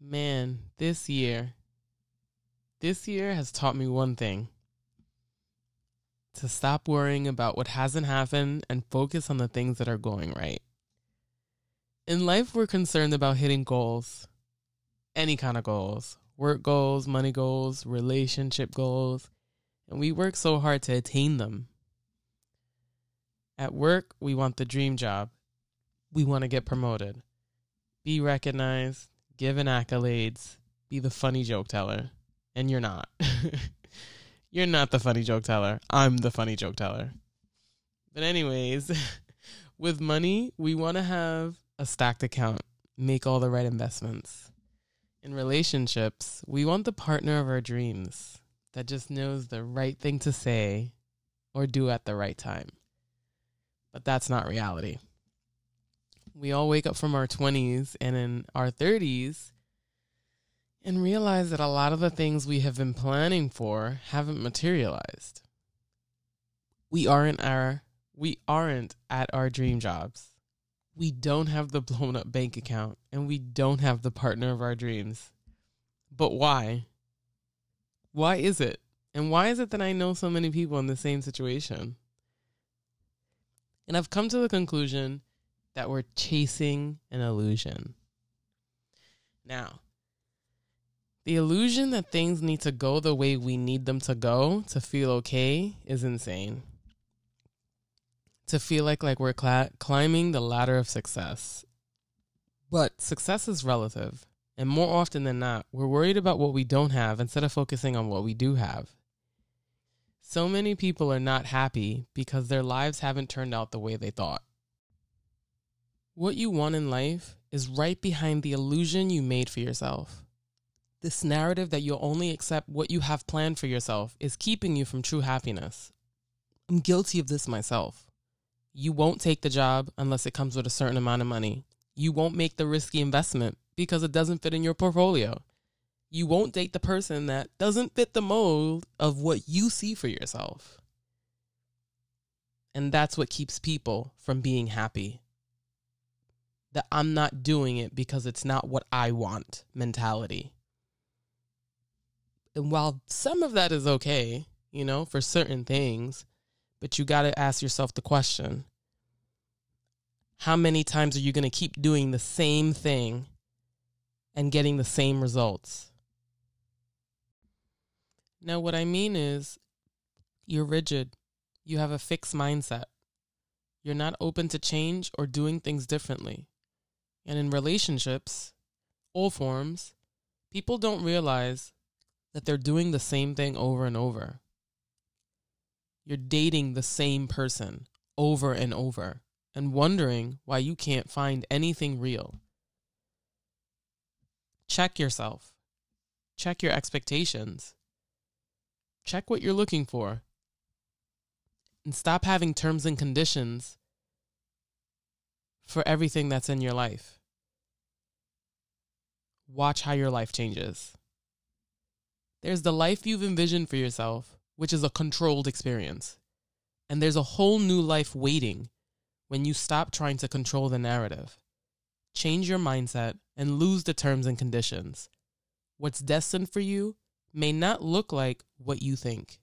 Man, this year, this year has taught me one thing to stop worrying about what hasn't happened and focus on the things that are going right. In life, we're concerned about hitting goals, any kind of goals work goals, money goals, relationship goals, and we work so hard to attain them. At work, we want the dream job. We want to get promoted, be recognized, given accolades, be the funny joke teller. And you're not. you're not the funny joke teller. I'm the funny joke teller. But, anyways, with money, we want to have a stacked account, make all the right investments. In relationships, we want the partner of our dreams that just knows the right thing to say or do at the right time. But that's not reality. We all wake up from our 20s and in our 30s and realize that a lot of the things we have been planning for haven't materialized. We aren't our we aren't at our dream jobs. We don't have the blown up bank account and we don't have the partner of our dreams. But why? Why is it? And why is it that I know so many people in the same situation? And I've come to the conclusion that we're chasing an illusion. Now, the illusion that things need to go the way we need them to go to feel okay is insane. To feel like like we're cl- climbing the ladder of success. But success is relative, and more often than not, we're worried about what we don't have instead of focusing on what we do have. So many people are not happy because their lives haven't turned out the way they thought. What you want in life is right behind the illusion you made for yourself. This narrative that you'll only accept what you have planned for yourself is keeping you from true happiness. I'm guilty of this myself. You won't take the job unless it comes with a certain amount of money. You won't make the risky investment because it doesn't fit in your portfolio you won't date the person that doesn't fit the mold of what you see for yourself. And that's what keeps people from being happy. That I'm not doing it because it's not what I want mentality. And while some of that is okay, you know, for certain things, but you got to ask yourself the question how many times are you going to keep doing the same thing and getting the same results? Now, what I mean is you're rigid. You have a fixed mindset. You're not open to change or doing things differently. And in relationships, all forms, people don't realize that they're doing the same thing over and over. You're dating the same person over and over and wondering why you can't find anything real. Check yourself. Check your expectations check what you're looking for and stop having terms and conditions for everything that's in your life. Watch how your life changes. There's the life you've envisioned for yourself, which is a controlled experience. And there's a whole new life waiting when you stop trying to control the narrative. Change your mindset and lose the terms and conditions. What's destined for you may not look like what you think.